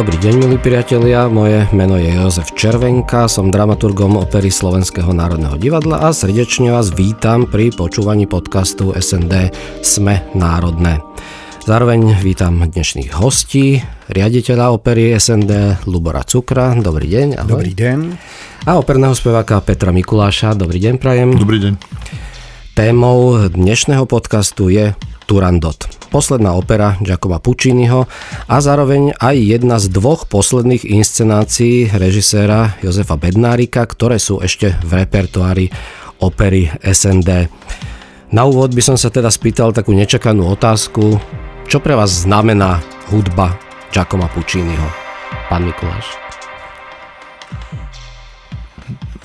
Dobrý deň, milí priatelia, moje meno je Jozef Červenka, som dramaturgom opery Slovenského národného divadla a srdečne vás vítam pri počúvaní podcastu SND Sme národné. Zároveň vítam dnešných hostí, riaditeľa opery SND Lubora Cukra, dobrý deň. Ahoj. Dobrý deň. A operného speváka Petra Mikuláša, dobrý deň prajem. Dobrý deň. Témou dnešného podcastu je Turandot posledná opera Giacomo Pucciniho a zároveň aj jedna z dvoch posledných inscenácií režiséra Jozefa Bednárika, ktoré sú ešte v repertoári opery SND. Na úvod by som sa teda spýtal takú nečakanú otázku, čo pre vás znamená hudba Giacomo Pucciniho? Pán Mikuláš.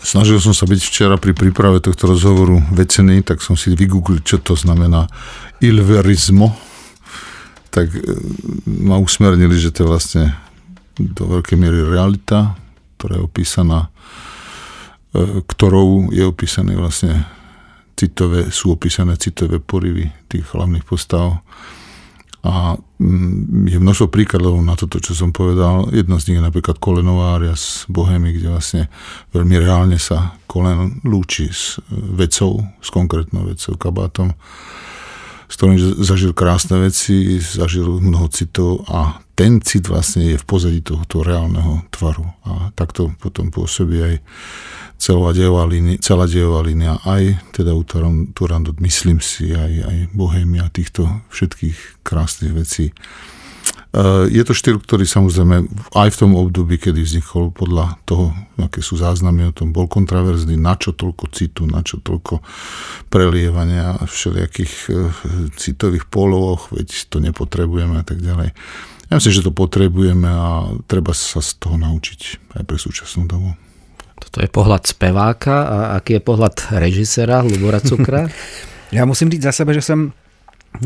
Snažil som sa byť včera pri príprave tohto rozhovoru vecený, tak som si vygooglil, čo to znamená ilverismo, tak e, ma usmernili, že to je vlastne do veľkej miery realita, ktorá je opísaná, e, ktorou je opísané vlastne citové, sú opísané citové porivy tých hlavných postav. A mm, je množstvo príkladov na toto, čo som povedal. Jedno z nich je napríklad Kolenová ária z Bohemy, kde vlastne veľmi reálne sa Kolen lúči s vecou, s konkrétnou vecou, kabátom s ktorým zažil krásne veci, zažil mnoho citov a ten cit vlastne je v pozadí tohoto reálneho tvaru. A takto potom pôsobí aj celá línia, celá línia aj teda u Turandot, myslím si, aj, aj Bohemia, týchto všetkých krásnych vecí Eh, je to štýl, ktorý samozrejme aj v tom období, kedy vznikol podľa toho, aké sú záznamy o tom, bol kontraverzný, na čo toľko citu, na čo toľko prelievania všelijakých eh, citových polovoch, veď to nepotrebujeme a tak ďalej. Ja myslím, že to potrebujeme a treba sa z toho naučiť aj pre súčasnú dobu. Toto je pohľad speváka a aký je pohľad režisera Lubora Cukra? Já musím říct za sebe, že jsem,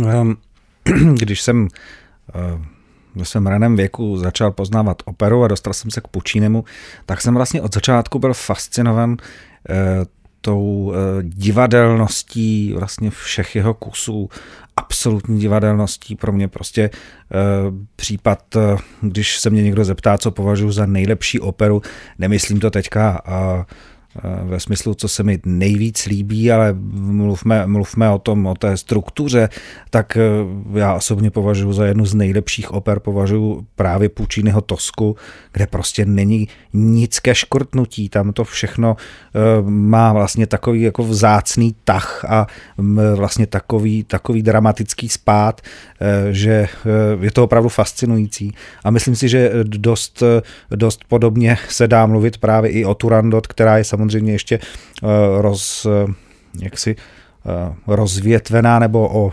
ehm, když jsem ehm, ve svém raném věku začal poznávat operu a dostal jsem se k Pučínemu, tak jsem vlastně od začátku byl fascinovan eh, tou eh, divadelností vlastně všech jeho kusů, absolutní divadelností. Pro mě prostě eh, případ, eh, když se mě někdo zeptá, co považuji za nejlepší operu, nemyslím to teďka a ve smyslu, co se mi nejvíc líbí, ale mluvme, mluvme o tom, o té struktuře, tak eh, já osobně považuji za jednu z nejlepších oper, považuji právě Pucciniho Tosku, kde prostě není nic ke škrtnutí, tam to všechno eh, má vlastně takový jako vzácný tah a vlastně takový, takový dramatický spát, eh, že je to opravdu fascinující. A myslím si, že dost, dost podobně se dá mluvit právě i o Turandot, která je samozřejmě samozřejmě ještě eh, roz, eh, jaksi, eh, rozvětvená nebo o,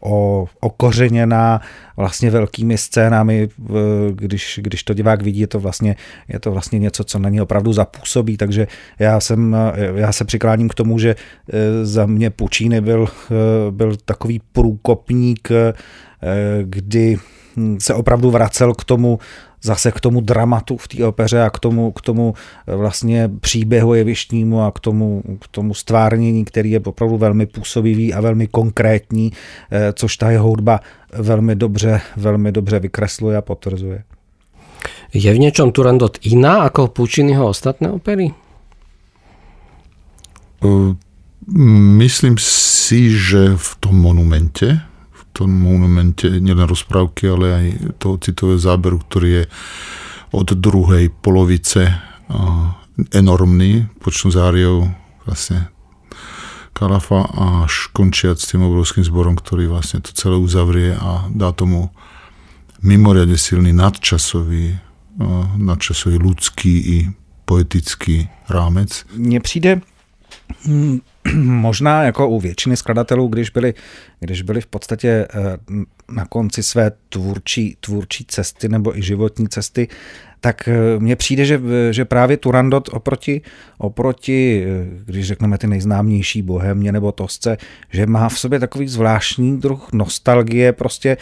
o, okořeněná vlastně velkými scénami, když, když to divák vidí, je to, vlastně, je to vlastně něco, co na ně opravdu zapůsobí, takže já, jsem, já se přikláním k tomu, že za mě Pučíny byl, byl takový průkopník, kdy se opravdu vracel k tomu zase k tomu dramatu v té opeře a k tomu, k tomu eh, vlastně příběhu jevištnímu a k tomu, k tomu stvárnění, který je opravdu velmi působivý a velmi konkrétní, eh, což ta jeho hudba velmi dobře, velmi dobře vykresluje a potvrzuje. Je v něčem Turandot jiná jako Pucciniho ostatné opery? Uh, myslím si, že v tom monumente tom monumente nielen rozprávky, ale aj toho citového záberu, ktorý je od druhej polovice enormný, počnú záriou vlastne Kalafa až končiať s tým obrovským zborom, ktorý vlastne to celé uzavrie a dá tomu mimoriadne silný nadčasový, nadčasový ľudský i poetický rámec. Mně přijde hm, možná jako u většiny skladatelů, když byli, když byli v podstatě eh, na konci své tvůrčí, tvůrčí cesty nebo i životní cesty, tak mně přijde, že, že právě Turandot oproti, oproti, když řekneme ty nejznámější Bohemě nebo Tosce, že má v sobě takový zvláštní druh nostalgie, prostě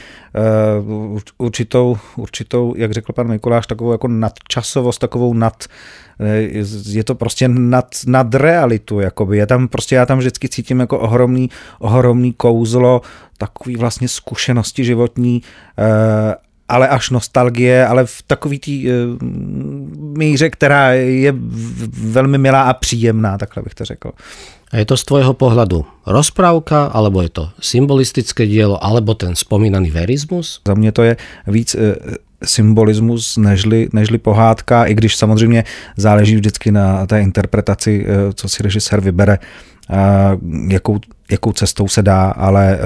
uh, určitou, určitou, jak řekl pan Mikuláš, takovou jako nadčasovost, takovou nad, je to prostě nad, nad realitu, jakoby. Je tam prostě, já tam vždycky cítím jako ohromný, ohromný kouzlo, takový vlastně zkušenosti životní, ale až nostalgie, ale v takový té uh, míře, která je velmi milá a příjemná, takhle bych to řekl. A je to z tvojho pohľadu rozprávka, alebo je to symbolistické dielo, alebo ten spomínaný verismus? Za mě to je víc uh, symbolismus nežli, nežli pohádka, i když samozřejmě záleží vždycky na té interpretaci, uh, co si režisér vybere, jakou, jakou cestou se dá, ale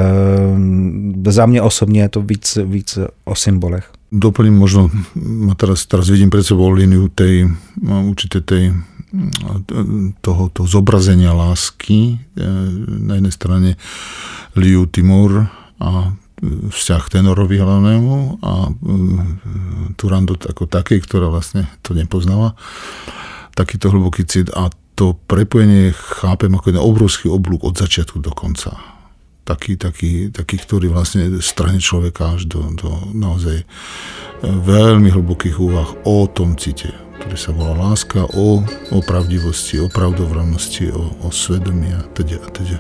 za mě osobně je to víc, víc o symbolech. Doplním možno, teraz, teraz vidím pred sebou líniu tej, určite tej toho, toho zobrazenia lásky. Na jednej strane Liu Timur a vzťah tenorovi hlavnému a Turandot ako taký, ktorá vlastne to nepoznala. Takýto hlboký cit a to prepojenie chápem ako jeden obrovský oblúk od začiatku do konca. Taký, taký, taký ktorý vlastne strane človeka až do, do naozaj veľmi hlbokých úvah o tom cite, ktorý sa volá láska, o, o pravdivosti, o pravdovravnosti, o, o svedomí a teda a teda.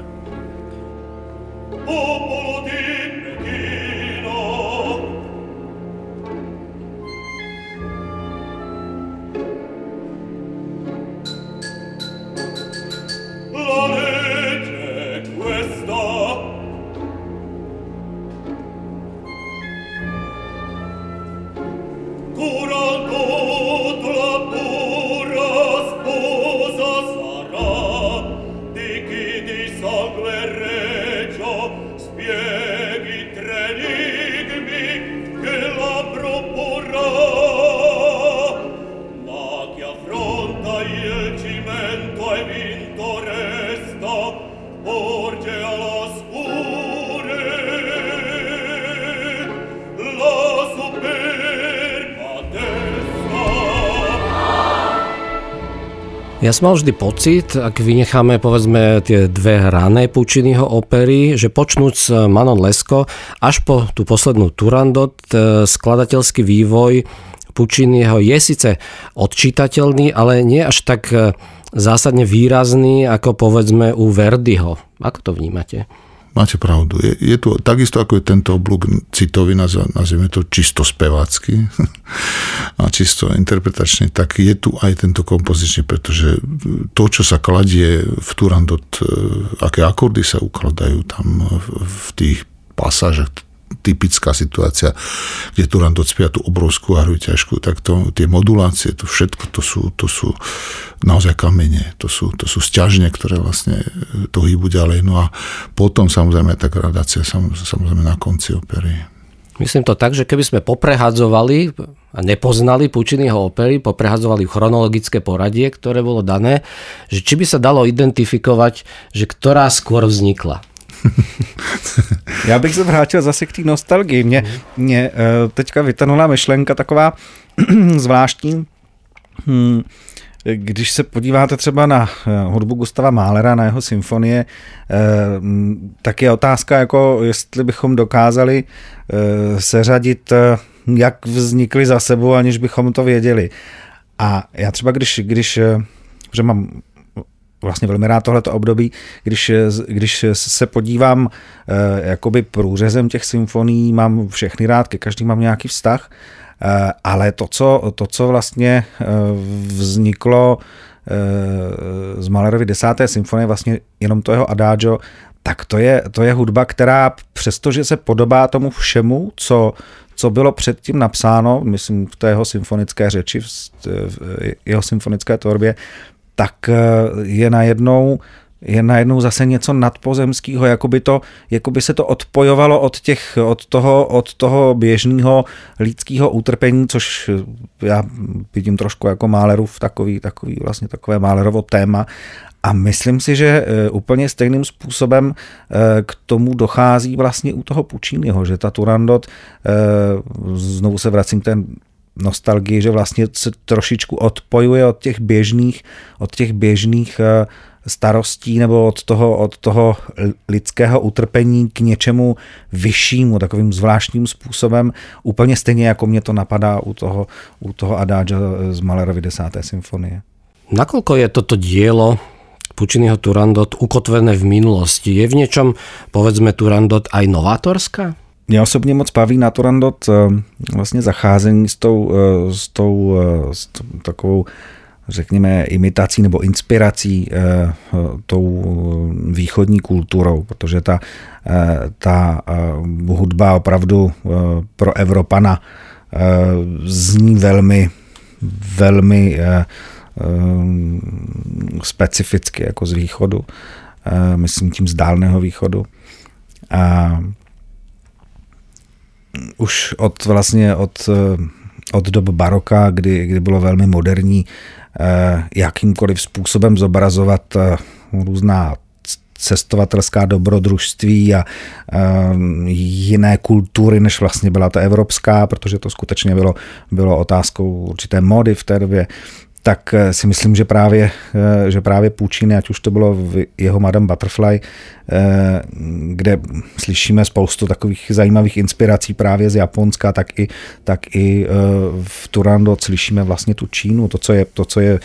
Ja som mal vždy pocit, ak vynecháme povedzme tie dve rané Pučinyho opery, že počnúc Manon Lesko až po tú poslednú Turandot, e, skladateľský vývoj Pučinyho je síce odčítateľný, ale nie až tak e, zásadne výrazný ako povedzme u Verdiho. Ako to vnímate? Máte pravdu. Je, je tu takisto ako je tento oblúk citový, nazveme to čisto spevácky a čisto interpretačne, tak je tu aj tento kompozičný, pretože to, čo sa kladie v Turandot, e, aké akordy sa ukladajú tam v tých pasážach typická situácia, kde Turandot spia tú obrovskú hru ťažkú, tak to, tie modulácie, to všetko, to sú, to sú naozaj kamene, to sú, to sú sťažne, ktoré vlastne to hýbu ďalej. No a potom samozrejme tá gradácia samozrejme na konci opery. Myslím to tak, že keby sme poprehadzovali a nepoznali Pučinyho opery, poprehadzovali chronologické poradie, ktoré bolo dané, že či by sa dalo identifikovať, že ktorá skôr vznikla. Já bych se vrátil zase k té nostalgii. Mě, mě eh, teďka vytanula myšlenka taková zvláštní. Hmm, když se podíváte třeba na eh, hudbu Gustava Málera, na jeho symfonie, eh, tak je otázka, jako jestli bychom dokázali seřadit, jak vznikly za sebou, aniž bychom to věděli. A já třeba, když, když že mám vlastně velmi rád tohleto období, když, když se podívám eh, jakoby průřezem těch symfonií, mám všechny rád, ke každý mám nějaký vztah, eh, ale to, co, to, co vlastně eh, vzniklo z Malerovy desáté symfonie, vlastně jenom to jeho adagio, tak to je, to je hudba, která přestože se podobá tomu všemu, co, co bylo předtím napsáno, myslím v té jeho symfonické řeči, v jeho symfonické tvorbě, tak eh, je najednou je najednou zase něco nadpozemského, jako by, to, jako by se to odpojovalo od, těch, od toho, od toho běžného lidského utrpení, což já vidím trošku jako Málerův takový, takový vlastně takové Málerovo téma. A myslím si, že eh, úplně stejným způsobem eh, k tomu dochází vlastně u toho Pučínyho, že ta Turandot, znovu se vracím k té nostalgii, že vlastně se trošičku odpojuje od těch běžných, od těch běžných starostí nebo od toho, od toho lidského utrpení k něčemu vyššímu, takovým zvláštním způsobem, úplně stejně jako mě to napadá u toho, u toho Adáža z Malerovy desáté symfonie. Nakoľko je toto dielo Pučinyho Turandot ukotvené v minulosti? Je v niečom, povedzme, Turandot aj novátorská? Mě osobně moc baví na Turandot eh, vlastně zacházení s tou, eh, s tou, eh, s tou takovou řekněme, imitací nebo inspirací tou východní kulturou, protože ta, ta hudba opravdu pro Evropana zní velmi, velmi specificky jako z východu, myslím tím z dálného východu. A už od vlastně od, od dob baroka, kdy, kdy bylo velmi moderní Eh, jakýmkoliv způsobem zobrazovat eh, různá cestovatelská dobrodružství a eh, jiné kultury, než vlastně byla ta evropská, protože to skutečně bylo, bylo otázkou určité mody v té době tak eh, si myslím, že právě, eh, že právě Puccini, ať už to bylo v jeho Madame Butterfly, eh, kde slyšíme spoustu takových zajímavých inspirací právě z Japonska, tak i, tak i v Turandot slyšíme vlastně tu Čínu, to, co je, to, co je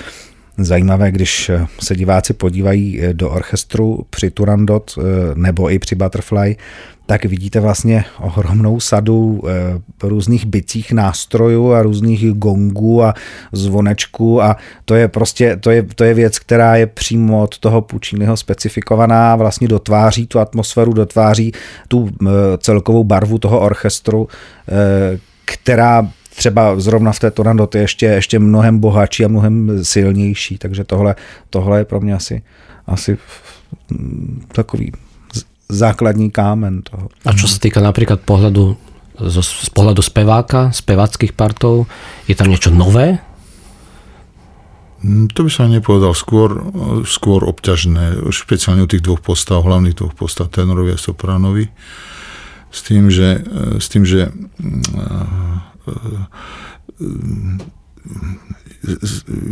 zajímavé, když se diváci podívají do orchestru při Turandot nebo i při Butterfly, tak vidíte vlastně ohromnou sadu eh, různých bicích nástrojů a různých gongů a zvonečků a to je prostě, to je, to je věc, která je přímo od toho Pucciniho specifikovaná, vlastně dotváří tu atmosféru, dotváří tu eh, celkovou barvu toho orchestru, eh, která třeba zrovna v té Turandot je ještě, ještě mnohem bohatší a mnohem silnější, takže tohle, tohle je pro mě asi, asi takový základní kámen toho. A čo sa týka napríklad pohľadu z, z pohľadu speváka, speváckých partov, je tam niečo nové? Mm, to by som nepovedal, skôr, skôr obťažné, špeciálne u tých dvoch postav, hlavných dvoch postav, tenorovi a sopranovi, s tým, že, s tým, že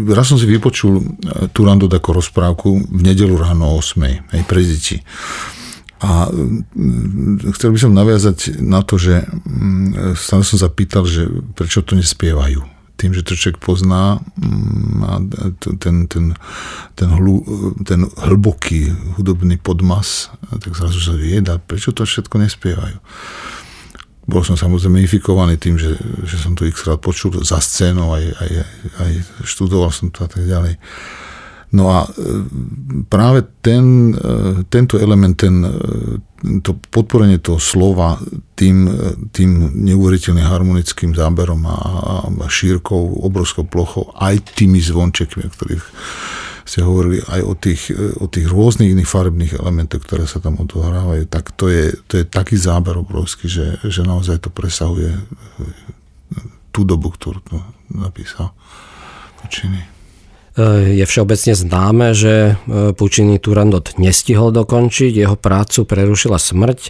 raz som si vypočul Turandot ako rozprávku v nedelu ráno o 8. Hej, pre deti. A chcel by som naviazať na to, že mm, stále som sa pýtal, že prečo to nespievajú. Tým, že to človek pozná mm, ten, ten, ten, hlu, ten hlboký hudobný podmas, tak zrazu sa vie, prečo to všetko nespievajú. Bol som samozrejme infikovaný tým, že, že som to x krát počul za scénou, aj, aj, aj študoval som to a tak ďalej. No a e, práve ten, e, tento element, ten, e, to podporenie toho slova tým, tým neuveriteľným harmonickým záberom a, a šírkou, obrovskou plochou, aj tými zvončekmi, o ktorých ste hovorili, aj o tých, o tých rôznych iných farebných elementoch, ktoré sa tam odohrávajú, tak to je, to je taký záber obrovský, že, že naozaj to presahuje tú dobu, ktorú to napísal Puccini. E, je všeobecne známe, že e, Puccini Turandot nestihol dokončiť, jeho prácu prerušila smrť, e,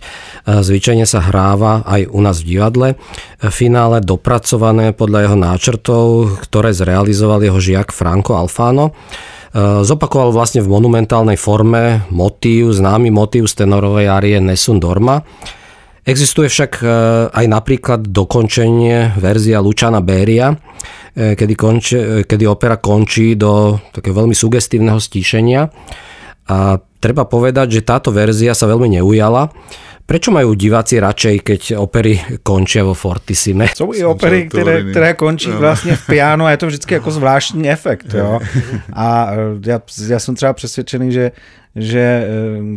zvyčajne sa hráva aj u nás v divadle. Finále dopracované podľa jeho náčrtov, ktoré zrealizoval jeho žiak Franco Alfano. Zopakoval vlastne v monumentálnej forme motív, známy motív z tenorovej árie Nessun Dorma. Existuje však aj napríklad dokončenie verzia Lučana Béria, E, kedy, konči, kedy opera končí do takého veľmi sugestívneho stíšenia. A treba povedať, že táto verzia sa veľmi neujala. Prečo majú diváci radšej, keď opery končí vo fortissime? Jsou i opery, které, které končí vlastně v piano a je to vždycky jako zvláštní efekt. Jo? A e, já, já jsem třeba přesvědčený, že že eh,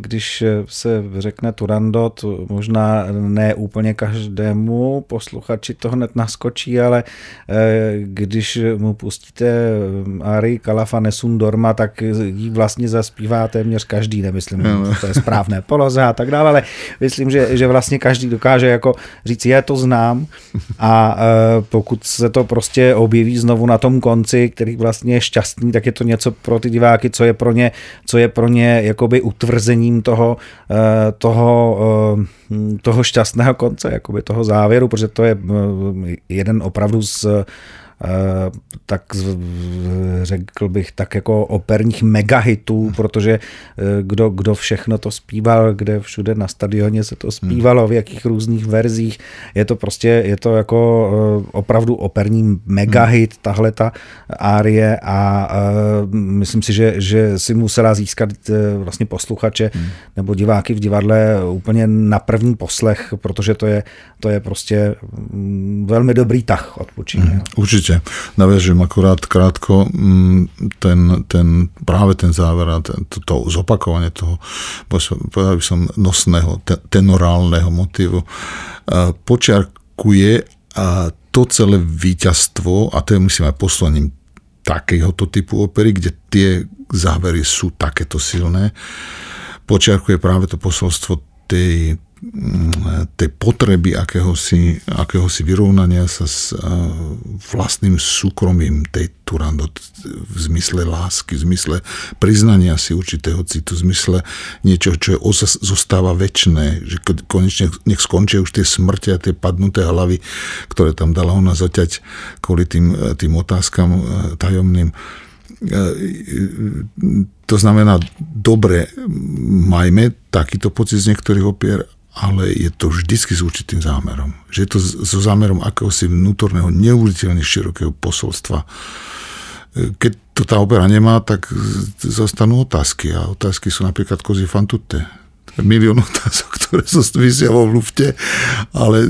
když se řekne Turandot, možná ne úplně každému posluchači to hned naskočí, ale eh, když mu pustíte eh, Ari Kalafa Nesun Dorma, tak ji vlastně zaspívá téměř každý, nemyslím, no. to je správné poloze a tak dále, ale myslím, že, že vlastně každý dokáže jako říct, já to znám a pokud se to prostě objeví znovu na tom konci, který vlastně je šťastný, tak je to něco pro ty diváky, co je pro ně, co je pro ně jakoby utvrzením toho, eh, toho, eh, toho šťastného konce, jakoby toho závěru, protože to je eh, jeden opravdu z tak řekl bych tak jako operních megahitů, protože kdo, kdo všechno to zpíval, kde všude na stadioně se to zpívalo, v jakých různých verzích, je to prostě, je to jako opravdu operní megahit, tahle ta árie a myslím si, že, že si musela získat vlastně posluchače nebo diváky v divadle úplně na první poslech, protože to je, to je prostě mm, velmi dobrý tah od Pučína. Určitě. Navěřím akorát krátko mm, ten, ten, právě ten záver a to, to zopakování toho, povedal bych som, nosného, tenorálneho motivu, počiarkuje to celé víťazstvo, a to je myslím aj poslaním takéhoto typu opery, kde tie závery sú takéto silné, počiarkuje práve to posolstvo tej potreby akéhosi, akéhosi vyrovnania sa s vlastným súkromím tej Turandot v zmysle lásky, v zmysle priznania si určitého citu, v zmysle niečo, čo je zostáva väčšné, že konečne nech skončia už tie smrti a tie padnuté hlavy, ktoré tam dala ona zaťať kvôli tým, tým otázkam tajomným. To znamená, dobre, majme takýto pocit z niektorých opier, ale je to vždycky s určitým zámerom. Že je to so zámerom akéhosi vnútorného, neuveriteľne širokého posolstva. Keď to tá opera nemá, tak zostanú otázky a otázky sú napríklad kozy fantute. Milión otázok, ktoré sú vysia vo lufte, ale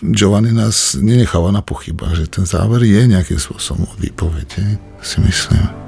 Giovanni nás nenecháva na pochybách, že ten záver je nejakým spôsobom výpoveď, si myslím.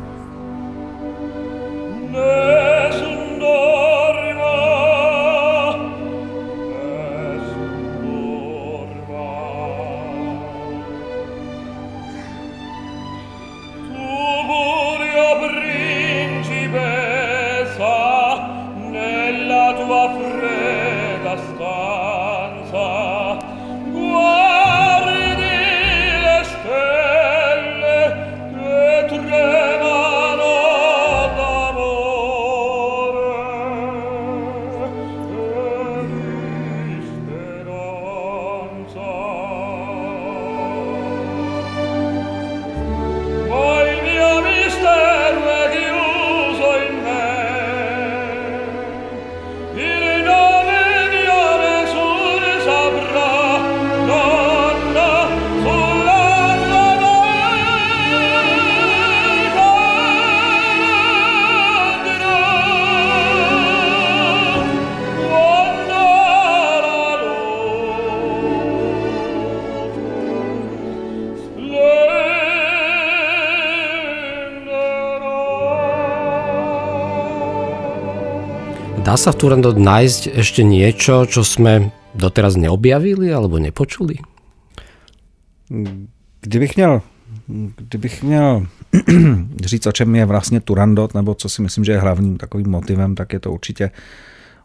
Sa v Turandot nájsť ešte niečo, čo sme doteraz neobjavili alebo nepočuli? Kdybych měl, kdybych měl říct, o čem je vlastně Turandot, nebo co si myslím, že je hlavním takovým motivem, tak je to určitě,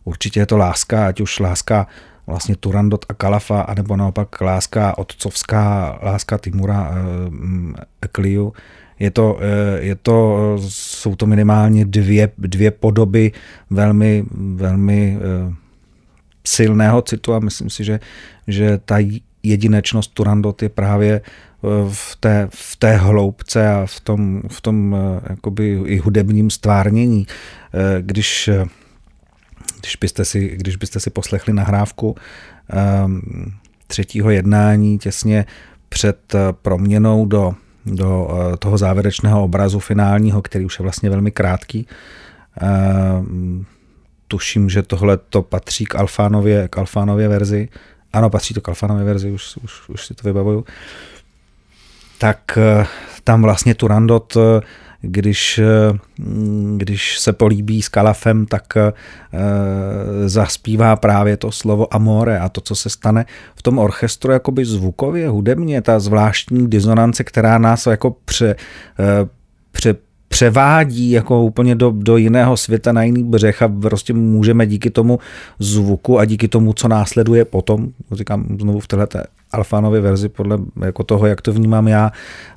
určitě je to láska, ať už láska vlastně Turandot a Kalafa, anebo naopak láska otcovská, láska Timura e, Ekliu. Je to, eh, je to, jsou to minimálně dvě, dvě podoby velmi, velmi eh, silného citu a myslím si, že, že ta jedinečnost Turandot je právě eh, v té, v té hloubce a v tom, v tom jakoby i hudebním stvárnění. Když, když, byste si, když byste si poslechli nahrávku třetího jednání těsně před proměnou do do eh, toho závěrečného obrazu finálního, který už je vlastně velmi krátký. Eh, tuším, že tohle to patří k Alfánově, k Alfánově verzi. Ano, patří to k Alfánově verzi, už, už, už si to vybavuju. Tak eh, tam vlastně Turandot když, eh, když se políbí s Kalafem, tak eh, zaspívá právě to slovo amore a to, co se stane v tom orchestru jakoby zvukově, hudebně, ta zvláštní disonance, která nás jako pře, eh, pře převádí jako úplně do, do jiného světa, na jiný břeh a prostě můžeme díky tomu zvuku a díky tomu, co následuje potom, říkám znovu v této Alfánově verzi podle jako toho, jak to vnímám já,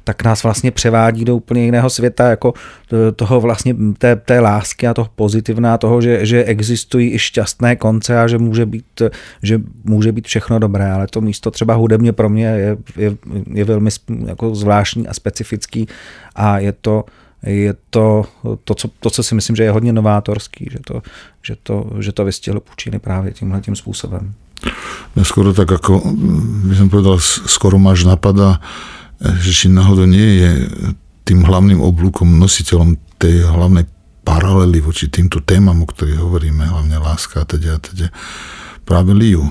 tak nás vlastně převádí do úplně jiného světa, jako toho vlastně té, té lásky a toho pozitivná, toho, že, že existují i šťastné konce a že může být, že může být všechno dobré, ale to místo třeba hudebně pro mě je, je, je velmi jako zvláštní a specifický a je to, je to to co, to, co si myslím, že je hodně novátorský, že to, že to, že to vystihl Pučiny právě tímhle tím způsobem. Skoro tak ako, by som povedal, skoro máš napadá, že či náhodou nie je tým hlavným oblúkom, nositeľom tej hlavnej paralely voči týmto témam, o ktorých hovoríme, hlavne láska a teda a teda, práve Liu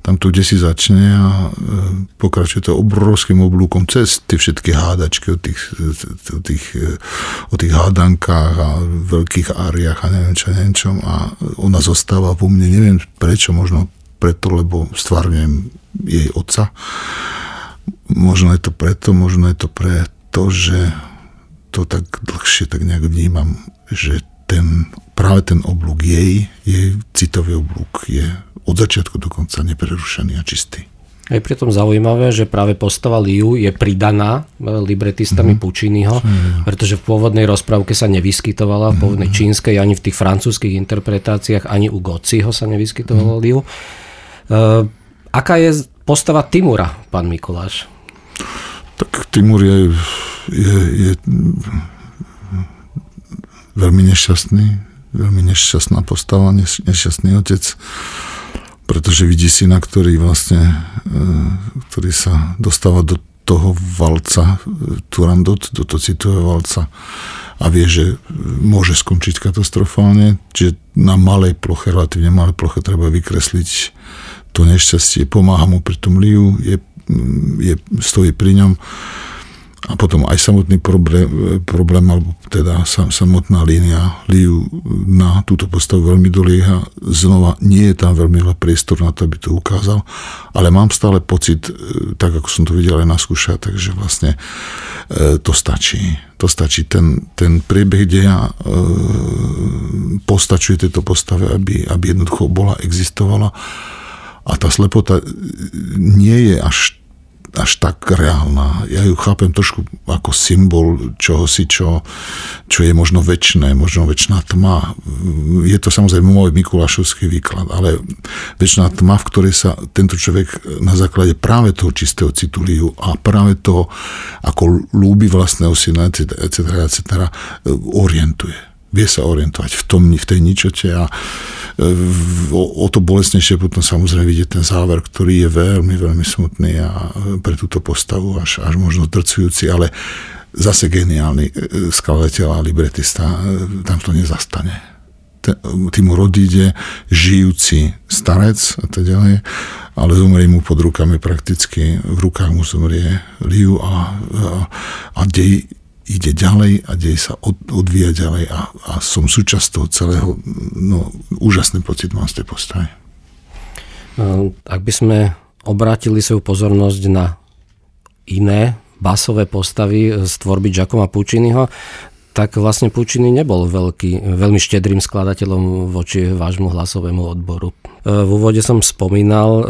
tam to kde si začne a e, pokračuje to obrovským oblúkom cez ty všetky hádačky o tých, o tých, e, o tých hádankách a veľkých áriách a neviem čo, neviem čom a ona zostáva po mne, neviem prečo, možno preto, lebo stvárňujem jej otca. Možno je to preto, možno je to preto, že to tak dlhšie tak nejak vnímam, že ten, práve ten oblúk jej, jej citový oblúk je od začiatku do konca neprerušený a čistý. Je pritom zaujímavé, že práve postava Liu je pridaná e, libretistami mm-hmm. Pucciniho, mm-hmm. pretože v pôvodnej rozprávke sa nevyskytovala, v pôvodnej mm-hmm. čínskej, ani v tých francúzských interpretáciách, ani u Gociho sa nevyskytovalo mm-hmm. Liu. Uh, aká je postava Timura, pán Mikuláš? Tak Timur je, je, je veľmi nešťastný, veľmi nešťastná postava, nešťastný otec pretože vidí syna, ktorý vlastne, e, ktorý sa dostáva do toho valca, e, Turandot, do toho citového valca a vie, že môže skončiť katastrofálne, čiže na malej ploche, relatívne malej ploche treba vykresliť to nešťastie, pomáha mu pri tom Liu, je, je, stojí pri ňom a potom aj samotný problém, problém alebo teda samotná línia Liu na túto postavu veľmi dolieha. Znova nie je tam veľmi veľa priestor na to, aby to ukázal, ale mám stále pocit, e, tak ako som to videl aj na skúša, takže vlastne e, to stačí. To stačí. Ten, ten priebeh deja e, postačuje tejto postave, aby, aby jednoducho bola, existovala a tá slepota nie je až až tak reálna. Ja ju chápem trošku ako symbol čohosi, čo, čo je možno väčšné, možno väčšiná tma. Je to samozrejme môj Mikulášovský výklad, ale väčšiná tma, v ktorej sa tento človek na základe práve toho čistého cituliu a práve toho, ako lúbi vlastného syna, etc., etc., etc., orientuje vie sa orientovať v tom, v tej ničote a e, o, o to bolestnejšie potom samozrejme vidieť ten záver, ktorý je veľmi, veľmi smutný a pre túto postavu až, až možno drcujúci, ale zase geniálny e, skladateľ a libretista, e, tam to nezastane. Tým rodíde žijúci starec a tak ďalej, ale zomrie mu pod rukami prakticky, v rukách mu zomrie Liu a, a, a dej ide ďalej a deje sa od, odvíja ďalej a, a som súčasť toho celého, no úžasný pocit mám z tej postavy. No, ak by sme obrátili svoju pozornosť na iné basové postavy z tvorby Giacomo Pucciniho, tak vlastne Puccini nebol veľký, veľmi štedrým skladateľom voči vášmu hlasovému odboru. E, v úvode som spomínal e,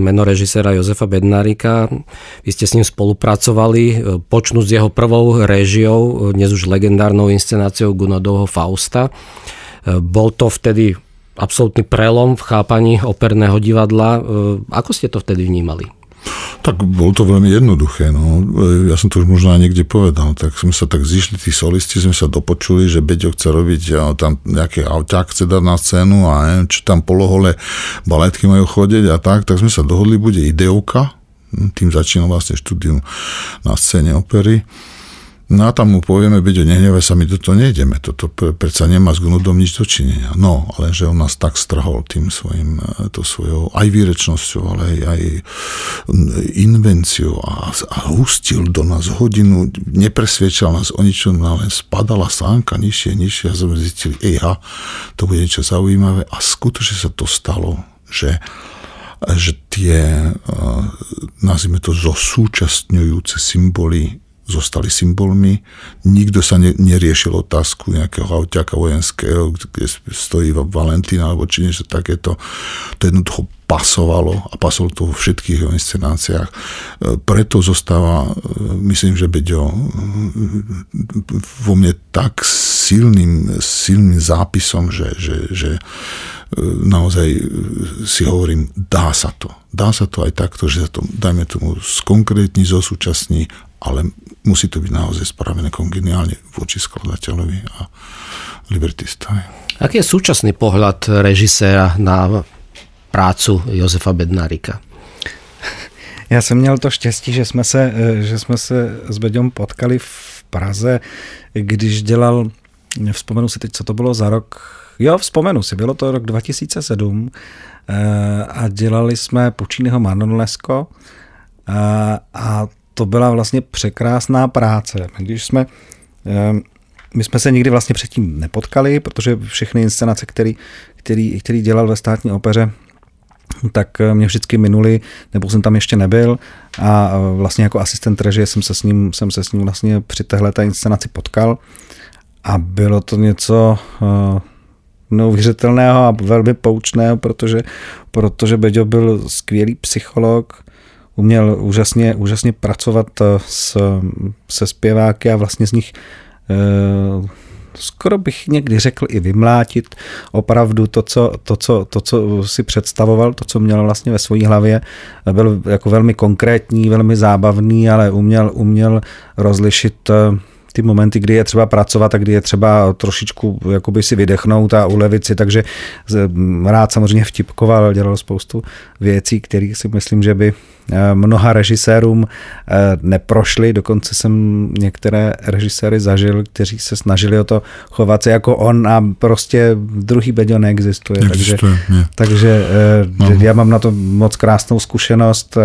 meno režisera Jozefa Bednárika. Vy ste s ním spolupracovali, e, počnúť s jeho prvou réžiou, dnes už legendárnou inscenáciou Gunodovho Fausta. Bol to vtedy absolútny prelom v chápaní operného divadla. Ako ste to vtedy vnímali? Tak bolo to veľmi jednoduché. No. Ja som to už možno aj niekde povedal. Tak sme sa tak zišli, tí solisti, sme sa dopočuli, že Beďo chce robiť a tam nejaký auťák chce dať na scénu a neviem, čo tam polohole baletky majú chodiť a tak. Tak sme sa dohodli, bude ideovka. Tým začínal vlastne štúdium na scéne opery. No a tam mu povieme, Beďo, nehnevaj sa, my do toho nejdeme, toto predsa nemá s Gnudom nič dočinenia. No, ale že on nás tak strhol tým svojim, e, to svojou aj výrečnosťou, ale aj, aj invenciou a, a hustil do nás hodinu, nepresviečal nás o ničom, no ale spadala sánka nižšie, nižšie a sme zistili, ej ha, to bude niečo zaujímavé a skutočne sa to stalo, že že tie, e, nazvime to, zosúčastňujúce symboly zostali symbolmi. Nikto sa ne, neriešil otázku nejakého auťaka vojenského, kde stojí Valentína alebo či niečo takéto. To jednoducho pasovalo a pasovalo to vo všetkých jeho inscenáciách. Preto zostáva, myslím, že Beďo vo mne tak silným, silným zápisom, že, že, že naozaj si hovorím, dá sa to. Dá sa to aj takto, že sa to, dajme tomu, skonkrétni, zosúčasní, ale musí to byť naozaj spravené kongeniálne voči skladateľovi a libertistovi. Aký je súčasný pohľad režiséra na prácu Josefa Bednárika? Já jsem měl to štěstí, že jsme se, že jsme se s Beďom potkali v Praze, když dělal, vzpomenu si teď, co to bylo za rok, jo, vzpomenu si, bylo to rok 2007 eh, a dělali jsme Pučínyho Manonlesko a, a to byla vlastně překrásná práce. Když jsme, eh, my jsme se nikdy vlastně předtím nepotkali, protože všechny inscenace, který, který, který dělal ve státní opeře, tak eh, mě vždycky minuli, nebo jsem tam ještě nebyl a eh, vlastně jako asistent režie jsem se s ním, jsem se s ním vlastně při téhle inscenaci potkal a bylo to něco uh, neuvěřitelného a velmi poučného, protože, protože Beďo byl skvělý psycholog, uměl úžasně, úžasně pracovat s, se zpěváky a vlastně z nich uh, skoro bych někdy řekl i vymlátit opravdu to co, to, co, to, co si představoval, to, co měl vlastně ve své hlavě. Byl jako velmi konkrétní, velmi zábavný, ale uměl, uměl rozlišit eh, ty momenty, kdy je třeba pracovat a kdy je třeba trošičku jakoby si vydechnout a ulevit si, takže rád samozřejmě vtipkoval, dělal spoustu věcí, které si myslím, že by eh, mnoha režisérům eh, neprošly, dokonce jsem některé režiséry zažil, kteří se snažili o to chovat se jako on a prostě druhý Beďo neexistuje. Neexistuje, takže, takže eh, no. já mám na to moc krásnou zkušenost,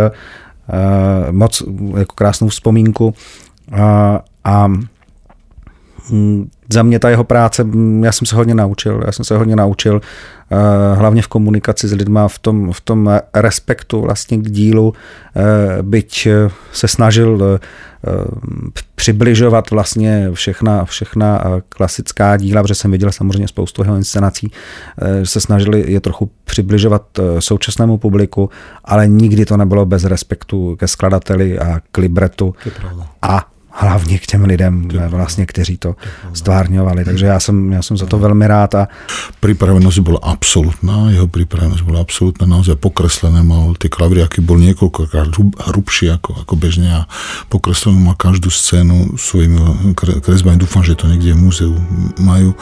moc jako krásnou vzpomínku a, a za mě ta jeho práce, mm, já jsem se hodně naučil, já jsem se hodně naučil, eh, hlavně v komunikaci s lidma, v tom, v tom respektu vlastně k dílu, eh, byť eh, se snažil přibližovat vlastně všechna, všechna klasická díla, protože jsem viděl samozřejmě spoustu jeho inscenací, se snažili je trochu přibližovat současnému publiku, ale nikdy to nebylo bez respektu ke skladateli a k libretu. A hlavně k těm lidem, vlastně, kteří to stvárňovali. Takže já jsem, já jsem za to velmi rád. A... Pripravenosť bola absolútna, jeho pripravenosť bola absolútna, naozaj pokreslené mal, tie klavriaky bol niekoľkokrát hrubšie ako, ako bežne a pokreslené mal každú scénu svojimi kresbami. Dúfam, že to niekde v múzeu majú.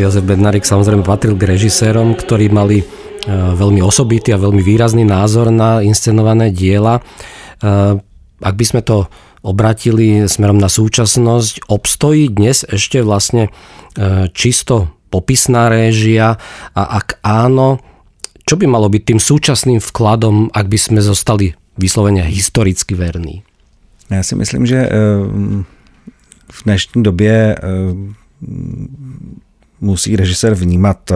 Jozef Bednarik samozrejme patril k režisérom, ktorí mali e, veľmi osobitý a veľmi výrazný názor na inscenované diela. E, ak by sme to obratili smerom na súčasnosť, obstojí dnes ešte vlastne čisto popisná réžia a ak áno, čo by malo byť tým súčasným vkladom, ak by sme zostali vyslovene historicky verní? Já si myslím, že v dnešní době musí režisér vnímat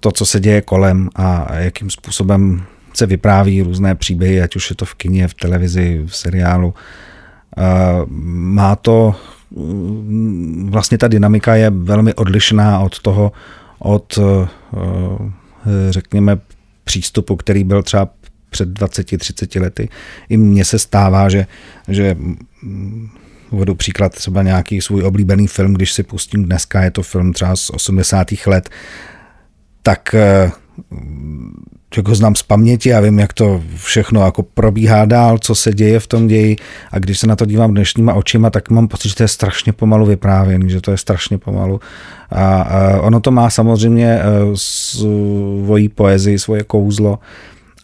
to, co se děje kolem a jakým způsobem se vypráví různé příběhy, ať už je to v kině, v televizi, v seriálu. Má to, vlastně ta dynamika je velmi odlišná od toho, od řekněme přístupu, který byl třeba před 20-30 lety. I mně se stává, že, že uvedu příklad třeba nějaký svůj oblíbený film, když si pustím dneska, je to film třeba z 80. let, tak jak ho znám z paměti a vím, jak to všechno jako probíhá dál, co se děje v tom ději a když se na to dívám dnešníma očima, tak mám pocit, že to je strašně pomalu vyprávěný, že to je strašně pomalu a, a ono to má samozřejmě e, svoji poezii, svoje kouzlo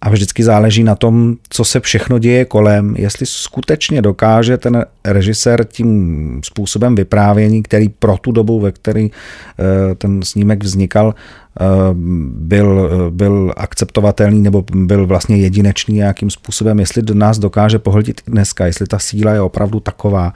a vždycky záleží na tom, co se všechno děje kolem, jestli skutečně dokáže ten režisér tím způsobem vyprávění, který pro tu dobu, ve který e, ten snímek vznikal, byl, byl akceptovatelný nebo byl vlastně jedinečný nějakým způsobem, jestli do nás dokáže pohltit dneska, jestli ta síla je opravdu taková.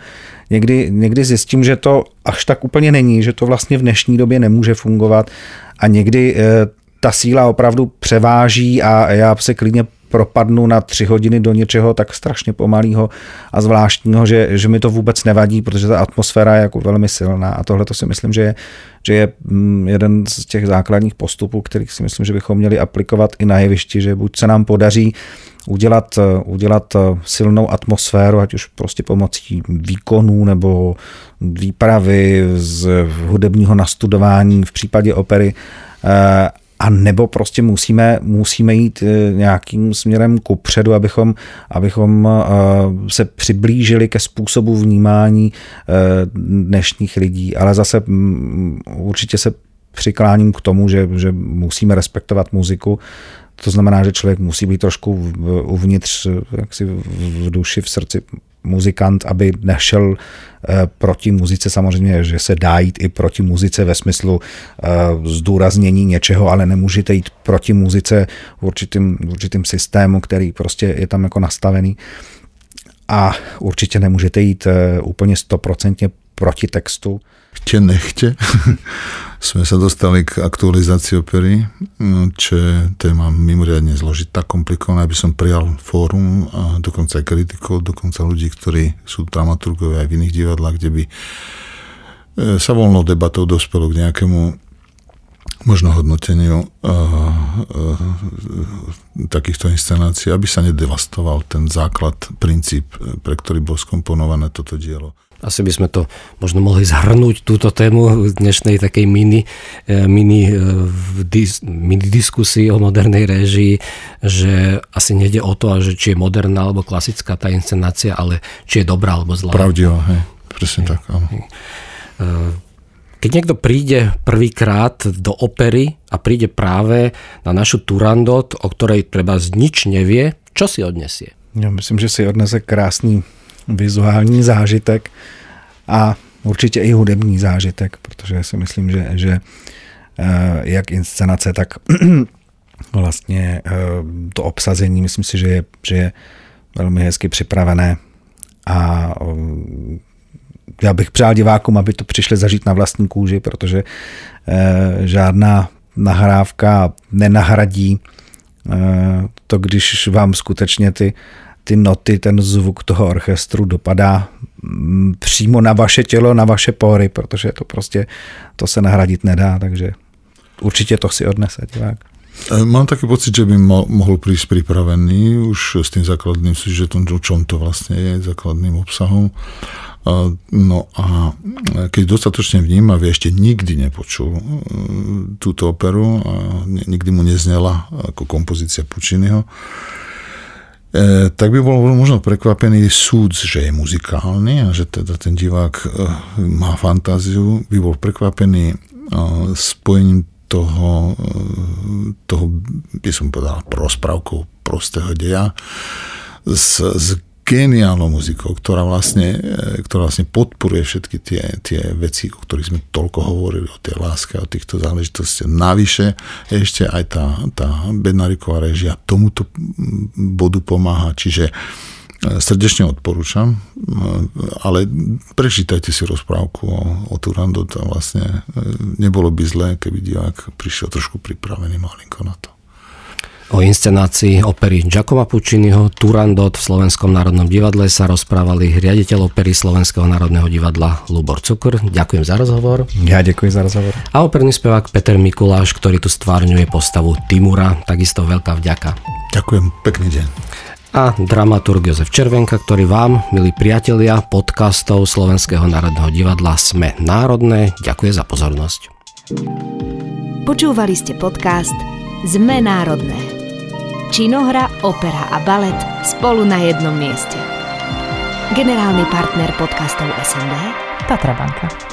Někdy, někdy zjistím, že to až tak úplně není, že to vlastně v dnešní době nemůže fungovat a někdy eh, ta síla opravdu převáží a já se klidně propadnu na tři hodiny do něčeho tak strašně pomalého a zvláštního, že, že mi to vůbec nevadí, protože ta atmosféra je jako velmi silná a tohle to si myslím, že je, že je mm, jeden z těch základních postupů, kterých si myslím, že bychom měli aplikovat i na jevišti, že buď se nám podaří udělat, udělat silnou atmosféru, ať už prostě pomocí výkonů nebo výpravy z hudebního nastudování v případě opery, eh, a nebo prostě musíme, musíme jít eh, nějakým směrem ku předu, abychom, abychom eh, se přiblížili ke způsobu vnímání eh, dnešních lidí. Ale zase mm, určitě se přikláním k tomu, že, že musíme respektovat muziku. To znamená, že člověk musí být trošku uvnitř, jaksi v duši, v srdci muzikant, aby nešel eh, proti muzice, samozřejmě, že se dá jít i proti muzice ve smyslu eh, zdůraznění něčeho, ale nemůžete jít proti muzice v určitým, v určitým systému, který prostě je tam jako nastavený. A určitě nemůžete jít eh, úplně stoprocentně proti textu. Chtě nechtě sme sa dostali k aktualizácii opery, no, čo je téma mimoriadne zložitá, komplikovaná. Aby som prijal fórum a dokonca aj kritikov, dokonca ľudí, ktorí sú dramaturgovia aj v iných divadlách, kde by e, sa voľnou debatou dospelo k nejakému možno hodnoteniu uh, uh, takýchto inscenácií, aby sa nedevastoval ten základ, princíp, pre ktorý bol skomponované toto dielo. Asi by sme to možno mohli zhrnúť túto tému dnešnej takej mini, e, mini, e, dis, mini diskusii o modernej réžii, že asi nejde o to, že či je moderná alebo klasická tá inscenácia, ale či je dobrá alebo zlá. Pravdivo, hej. Presne hej. tak, áno. E, keď niekto príde prvýkrát do opery a príde práve na našu Turandot, o ktorej treba nič nevie, čo si odnesie? Ja myslím, že si odnese krásný vizuální zážitek a určitě i hudební zážitek, protože si myslím, že, že eh, jak inscenace, tak vlastně eh, to obsazení, myslím si, že je, že je velmi hezky připravené a eh, já bych přál divákům, aby to přišli zažít na vlastní kůži, protože žádná nahrávka nenahradí to, když vám skutečně ty ty noty, ten zvuk toho orchestru dopadá mm, přímo na vaše tělo, na vaše pory, protože to prostě, to se nahradit nedá, takže určitě to si odnese divák. E, mám taký pocit, že by mohl prísť pripravený už s tým základným sužetom, o čom to vlastne je, základným obsahom. No a keď dostatočne vníma, vie, ešte nikdy nepočul e, túto operu a nikdy mu neznela ako kompozícia Pučiniho, E, tak by bol možno prekvapený súd, že je muzikálny a že teda ten divák e, má fantáziu, by bol prekvapený e, spojením toho, toho by som povedal, prospravkou prostého deja s, s geniálnou muzikou, ktorá vlastne, e, ktorá vlastne podporuje všetky tie, tie veci, o ktorých sme toľko hovorili, o tej láske, o týchto záležitostiach. Navyše ešte aj tá, tá Bednariková režia tomuto bodu pomáha, čiže e, srdečne odporúčam, e, ale prečítajte si rozprávku o, o Turandot a vlastne nebolo by zlé, keby divák prišiel trošku pripravený malinko na to. O inscenácii opery Giacomo Pucciniho Turandot v Slovenskom národnom divadle sa rozprávali riaditeľ opery Slovenského národného divadla Lubor Cukr. Ďakujem za rozhovor. Ja ďakujem za rozhovor. A operný spevák Peter Mikuláš, ktorý tu stvárňuje postavu Timura. Takisto veľká vďaka. Ďakujem, pekný deň a dramaturg Jozef Červenka, ktorý vám, milí priatelia podcastov Slovenského národného divadla Sme národné, ďakuje za pozornosť. Počúvali ste podcast Sme národné. Činohra, opera a balet spolu na jednom mieste. Generálny partner podcastov SND Tatra Banka.